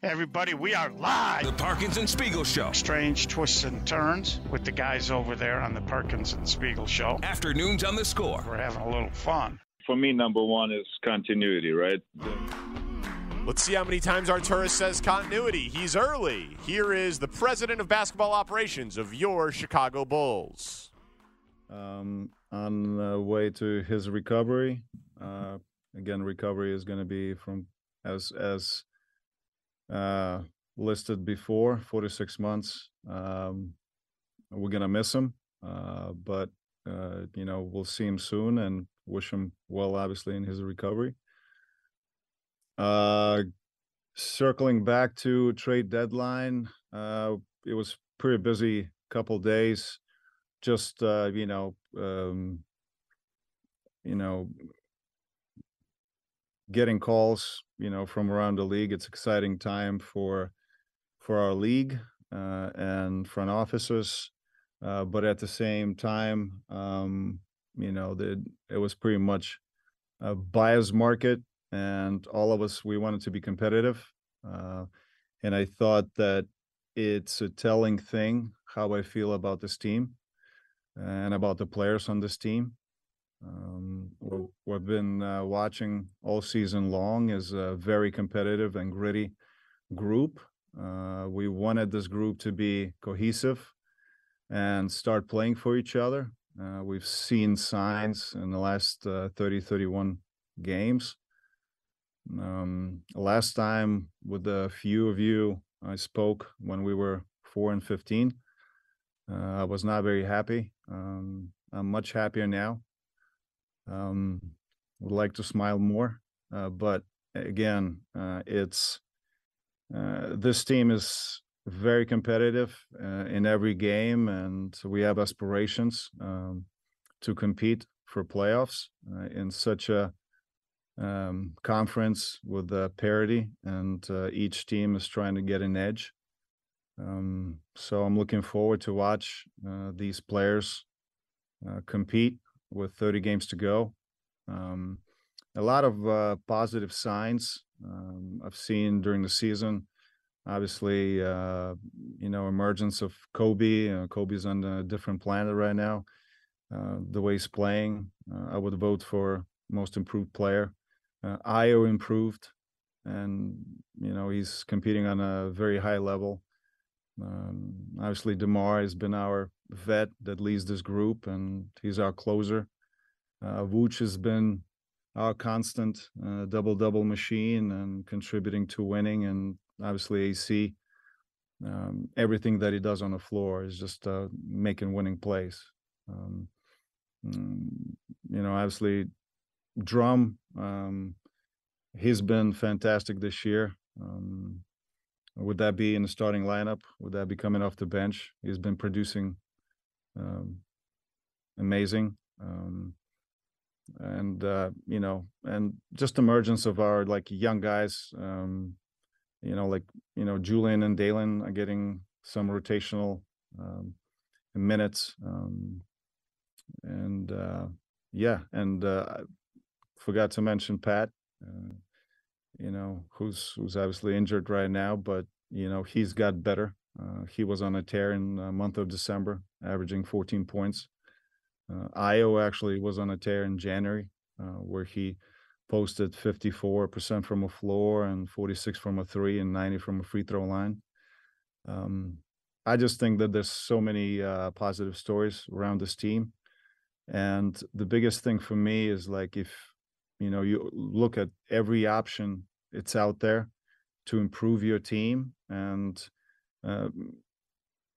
Hey everybody, we are live. The Parkins and Spiegel Show. Strange twists and turns with the guys over there on the Parkins and Spiegel Show. Afternoons on the score. We're having a little fun. For me, number one is continuity, right? Let's see how many times Arturas says continuity. He's early. Here is the president of basketball operations of your Chicago Bulls. Um, on the way to his recovery. Uh, again, recovery is going to be from as as uh, listed before, four to six months. Um, we're gonna miss him, uh, but uh, you know we'll see him soon and wish him well, obviously in his recovery. Uh, circling back to trade deadline, uh, it was pretty busy couple days. Just uh, you know, um, you know, getting calls, you know, from around the league. It's exciting time for for our league uh, and front offices, uh, but at the same time, um, you know, the, it was pretty much a buyer's market, and all of us we wanted to be competitive, uh, and I thought that it's a telling thing how I feel about this team and about the players on this team. Um, we've been uh, watching all season long is a very competitive and gritty group. Uh, we wanted this group to be cohesive and start playing for each other. Uh, we've seen signs in the last uh, 30, 31 games. Um, last time with a few of you, I spoke when we were 4 and 15. Uh, I was not very happy. Um, I'm much happier now. Um, would like to smile more, uh, but again, uh, it's uh, this team is very competitive uh, in every game, and we have aspirations um, to compete for playoffs uh, in such a um, conference with parity, and uh, each team is trying to get an edge. Um, so I'm looking forward to watch these players compete with 30 games to go. Um, a lot of uh, positive signs um, I've seen during the season. Obviously, uh, you know, emergence of Kobe. Uh, Kobe's on a different planet right now. Uh, the way he's playing, uh, I would vote for most improved player. Uh, Ayo improved, and you know he's competing on a very high level. Um, obviously, DeMar has been our vet that leads this group, and he's our closer. Uh, Vooch has been our constant uh, double double machine and contributing to winning, and obviously AC. Um, everything that he does on the floor is just uh, making winning plays. Um, mm, you know, obviously, Drum. Um, he's been fantastic this year. Um, would that be in the starting lineup? Would that be coming off the bench? He's been producing um, amazing. Um, and uh, you know, and just emergence of our like young guys. Um, you know, like you know, Julian and Dalen are getting some rotational um, minutes, um, and uh, yeah, and uh, I forgot to mention Pat. Uh, you know, who's who's obviously injured right now, but you know he's got better. Uh, he was on a tear in the month of December, averaging 14 points. Uh, Ayo actually was on a tear in January, uh, where he posted 54% from a floor and 46 from a three and 90 from a free throw line. Um, I just think that there's so many uh, positive stories around this team, and the biggest thing for me is like if you know you look at every option it's out there to improve your team, and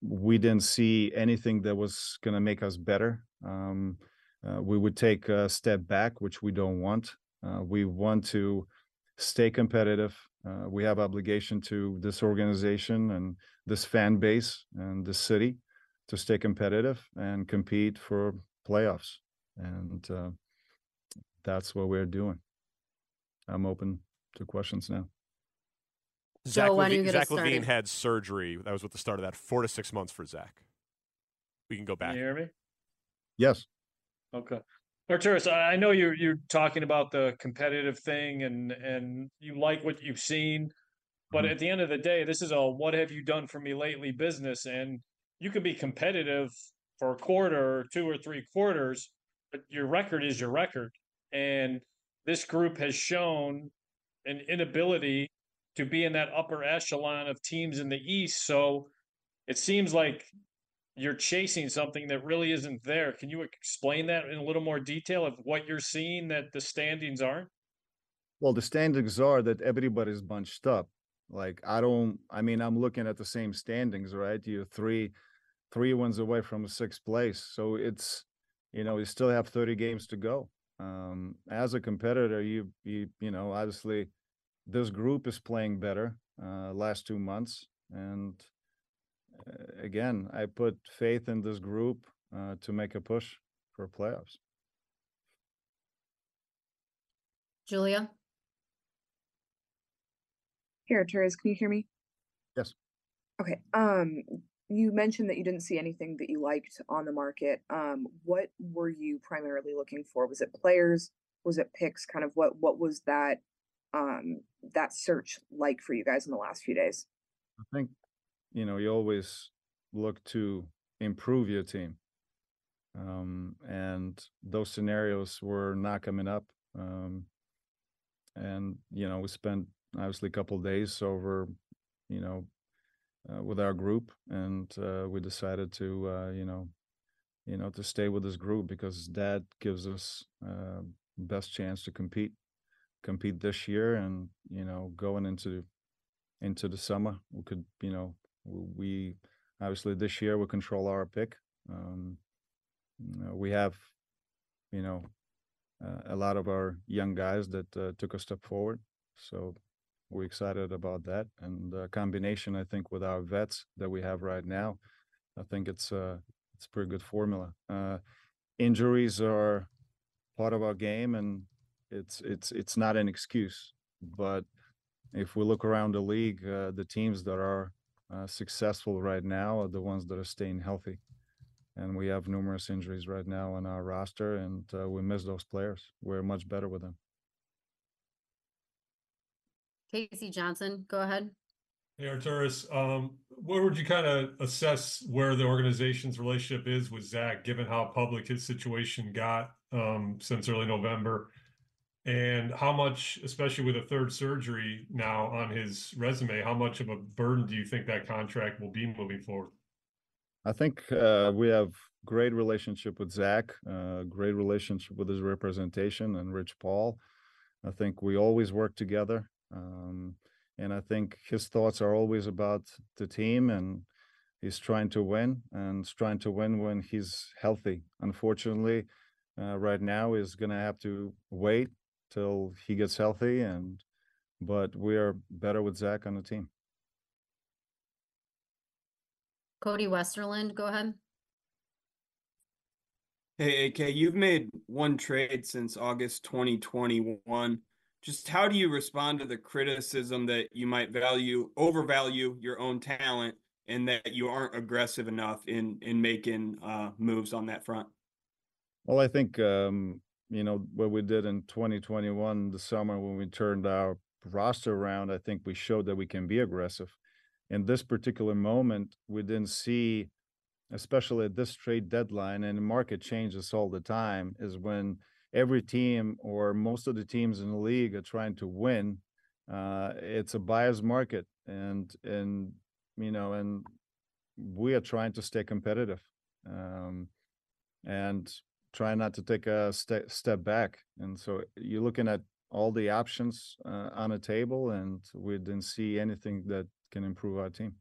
we didn't see anything that was going to make us better. Um, uh, we would take a step back, which we don't want. Uh, we want to stay competitive. Uh, we have obligation to this organization and this fan base and the city to stay competitive and compete for playoffs. And uh, that's what we're doing. I'm open to questions now. Zach, Joe, why don't LaVine, you get us Zach LaVine had surgery. That was with the start of that. Four to six months for Zach. We can go Can back. you hear me? Yes. Okay. Arturas, I I know you're you're talking about the competitive thing and and you like what you've seen, but Mhm. at the end of the day, this is a what have you done for me lately business, and you can be competitive for a quarter or two or three quarters, but your record is your record, and this group has shown an inability to be in that upper echelon of teams in the East. So it seems like you're chasing something that really isn't there. Can you explain that in a little more detail of what you're seeing that the standings aren't? Well, the standings are that everybody's bunched up. Like I don't. I mean, I'm looking at the same standings, right? You're three, three wins away from sixth place. So it's, you know, you still have 30 games to go. Um, as a competitor, you you you know, obviously, this group is playing better uh, last two months, and uh, again, I put faith in this group uh, to make a push for playoffs. Julia? Here, Therese, can you hear me? Yes. Okay. Um, you mentioned that you didn't see anything that you liked on the market. Um, what were you primarily looking for? Was it players? Was it picks? Kind of what what was that um that search like for you guys in the last few days? I think, you know, you always look to improve your team. Um, and those scenarios were not coming up. Um, and, you know, we spent obviously a couple days over, you know, uh, with our group and uh, we decided to, uh, you know, you know, to stay with this group because that gives us uh, best chance to compete, compete this year and, you know, going into into the summer. We could, you know, we obviously this year we control our pick. Um, you know, we have, you know, uh, a lot of our young guys that uh, took a step forward. So we're excited about that. And the combination, I think, with our vets that we have right now, I think it's uh, it's a pretty good formula. Uh, injuries are part of our game, and it's it's it's not an excuse, but if we look around the league, uh, the teams that are uh, successful right now are the ones that are staying healthy. And we have numerous injuries right now on our roster, and uh, we miss those players. We're much better with them. Casey Johnson, go ahead. Hey, Arturas, um, where would you kind of assess where the organization's relationship is with Zach, given how public his situation got um, since early November? And how much, especially with a third surgery now on his resume, how much of a burden do you think that contract will be moving forward? I think uh, we have great relationship with Zach, uh, great relationship with his representation and Rich Paul. I think we always work together, um, and I think his thoughts are always about the team, and he's trying to win, and trying to win when he's healthy. Unfortunately, uh, right now he's going to have to wait till he gets healthy, and but we are better with Zach on the team. Cody Westerlund, go ahead. Hey, AK, you've made one trade since August 2021. Just how do you respond to the criticism that you might value, overvalue your own talent and that you aren't aggressive enough in in making uh, moves on that front? Well, I think um, you know what we did in 2021, the summer when we turned our roster around. I think we showed that we can be aggressive. In this particular moment, we didn't see, especially at this trade deadline, and the market changes all the time, is when every team or most of the teams in the league are trying to win. Uh, it's a buyer's market, and and you know, and we are trying to stay competitive, um, and try not to take a ste- step back. And so you're looking at all the options uh, on a table, and we didn't see anything that can improve our team.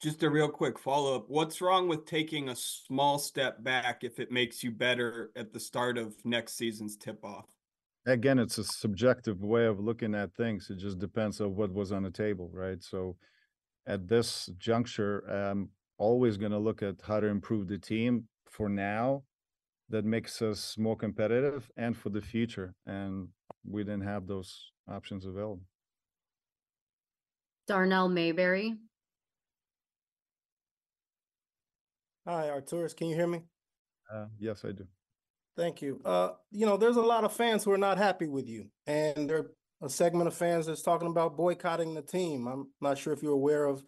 Just a real quick follow up. What's wrong with taking a small step back if it makes you better at the start of next season's tip off? Again, it's a subjective way of looking at things. It just depends on what was on the table, right? So at this juncture, I'm always going to look at how to improve the team for now that makes us more competitive and for the future. And we didn't have those options available. Darnell Mayberry. Hi, Arturas. Can you hear me? Uh, yes, I do. Thank you. Uh, you know, there's a lot of fans who are not happy with you, and there are a segment of fans that's talking about boycotting the team. I'm not sure if you're aware of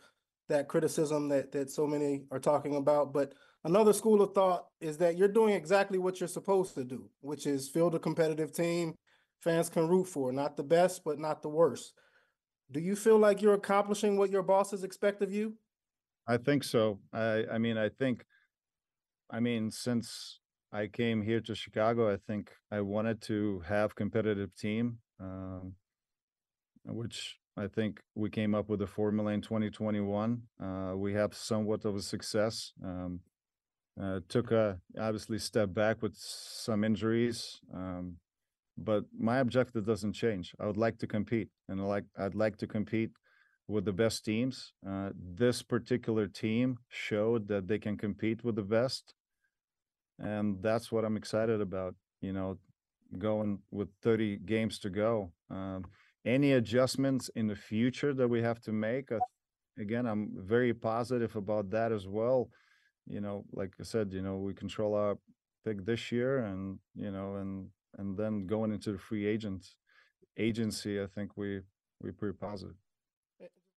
that criticism that that so many are talking about, but another school of thought is that you're doing exactly what you're supposed to do, which is field a competitive team fans can root for, not the best, but not the worst. Do you feel like you're accomplishing what your bosses expect of you? I think so. I I mean, I think I mean, since I came here to Chicago, I think I wanted to have competitive team, um, which I think we came up with a formula in 2021. Uh, we have somewhat of a success. Um, uh, took a obviously step back with some injuries, um, but my objective doesn't change. I would like to compete, and I like I'd like to compete with the best teams. Uh, this particular team showed that they can compete with the best and that's what I'm excited about. You know, going with 30 games to go. Um, any adjustments in the future that we have to make? Uh, again, I'm very positive about that as well. You know, like I said, you know, we control our pick this year, and you know, and and then going into the free agent agency, I think we we're pretty positive.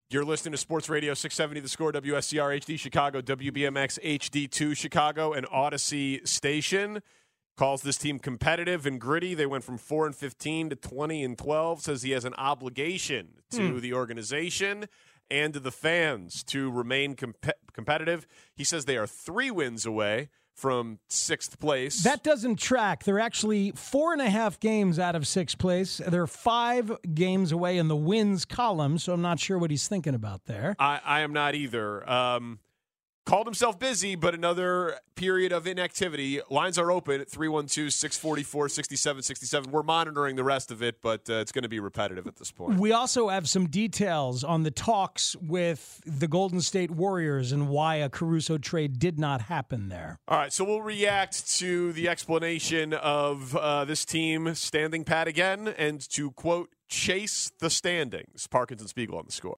You're listening to Sports Radio 670 The Score, WSCR HD Chicago, WBMX HD2 Chicago, and Audacy Station. Calls this team competitive and gritty. They went from 4 and 15 to 20 and 12. Says he has an obligation to Hmm. the organization and to the fans to remain comp- competitive. He says they are three wins away from sixth place. That doesn't track. They're actually four and a half games out of sixth place. They're five games away in the wins column, so I'm not sure what he's thinking about there. I, I am not either. Um, called himself busy, but another period of inactivity. Lines are open at 312 644 6767. We're monitoring the rest of it, but uh, it's going to be repetitive at this point. We also have some details on the talks with the Golden State Warriors and why a Caruso trade did not happen there. All right, so we'll react to the explanation of uh, this team standing pat again and to quote, chase the standings. Parkins and Spiegel on the score.